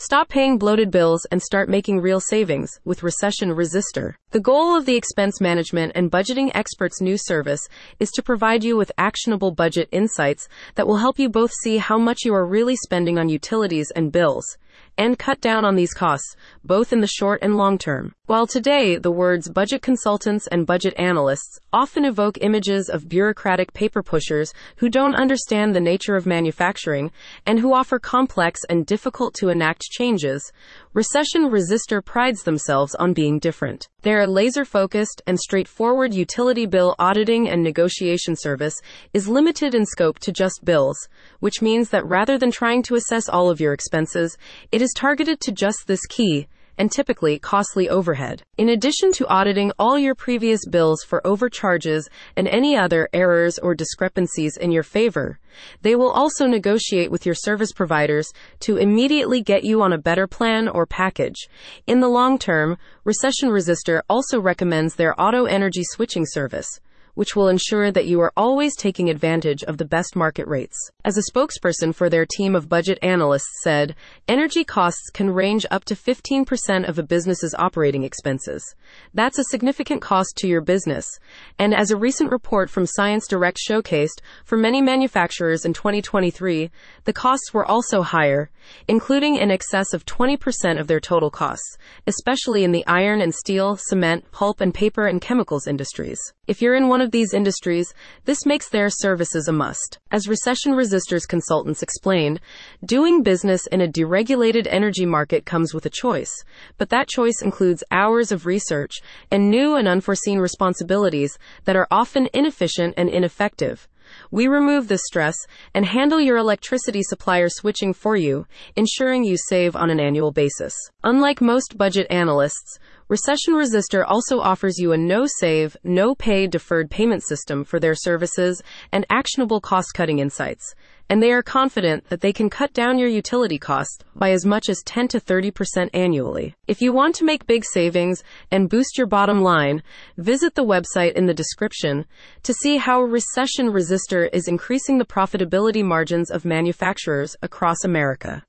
Stop paying bloated bills and start making real savings with Recession Resister. The goal of the expense management and budgeting experts new service is to provide you with actionable budget insights that will help you both see how much you are really spending on utilities and bills and cut down on these costs, both in the short and long term. While today the words budget consultants and budget analysts often evoke images of bureaucratic paper pushers who don't understand the nature of manufacturing and who offer complex and difficult to enact changes, Recession Resister prides themselves on being different. Their laser focused and straightforward utility bill auditing and negotiation service is limited in scope to just bills, which means that rather than trying to assess all of your expenses, it is targeted to just this key and typically costly overhead. In addition to auditing all your previous bills for overcharges and any other errors or discrepancies in your favor, they will also negotiate with your service providers to immediately get you on a better plan or package. In the long term, Recession Resister also recommends their auto energy switching service which will ensure that you are always taking advantage of the best market rates. As a spokesperson for their team of budget analysts said, energy costs can range up to 15% of a business's operating expenses. That's a significant cost to your business. And as a recent report from Science Direct showcased, for many manufacturers in 2023, the costs were also higher, including in excess of 20% of their total costs, especially in the iron and steel, cement, pulp and paper and chemicals industries. If you're in one of these industries, this makes their services a must. As Recession Resisters consultants explain, doing business in a deregulated energy market comes with a choice, but that choice includes hours of research and new and unforeseen responsibilities that are often inefficient and ineffective. We remove this stress and handle your electricity supplier switching for you, ensuring you save on an annual basis. Unlike most budget analysts, Recession Resister also offers you a no save, no pay deferred payment system for their services and actionable cost cutting insights. And they are confident that they can cut down your utility costs by as much as 10 to 30% annually. If you want to make big savings and boost your bottom line, visit the website in the description to see how Recession Resister is increasing the profitability margins of manufacturers across America.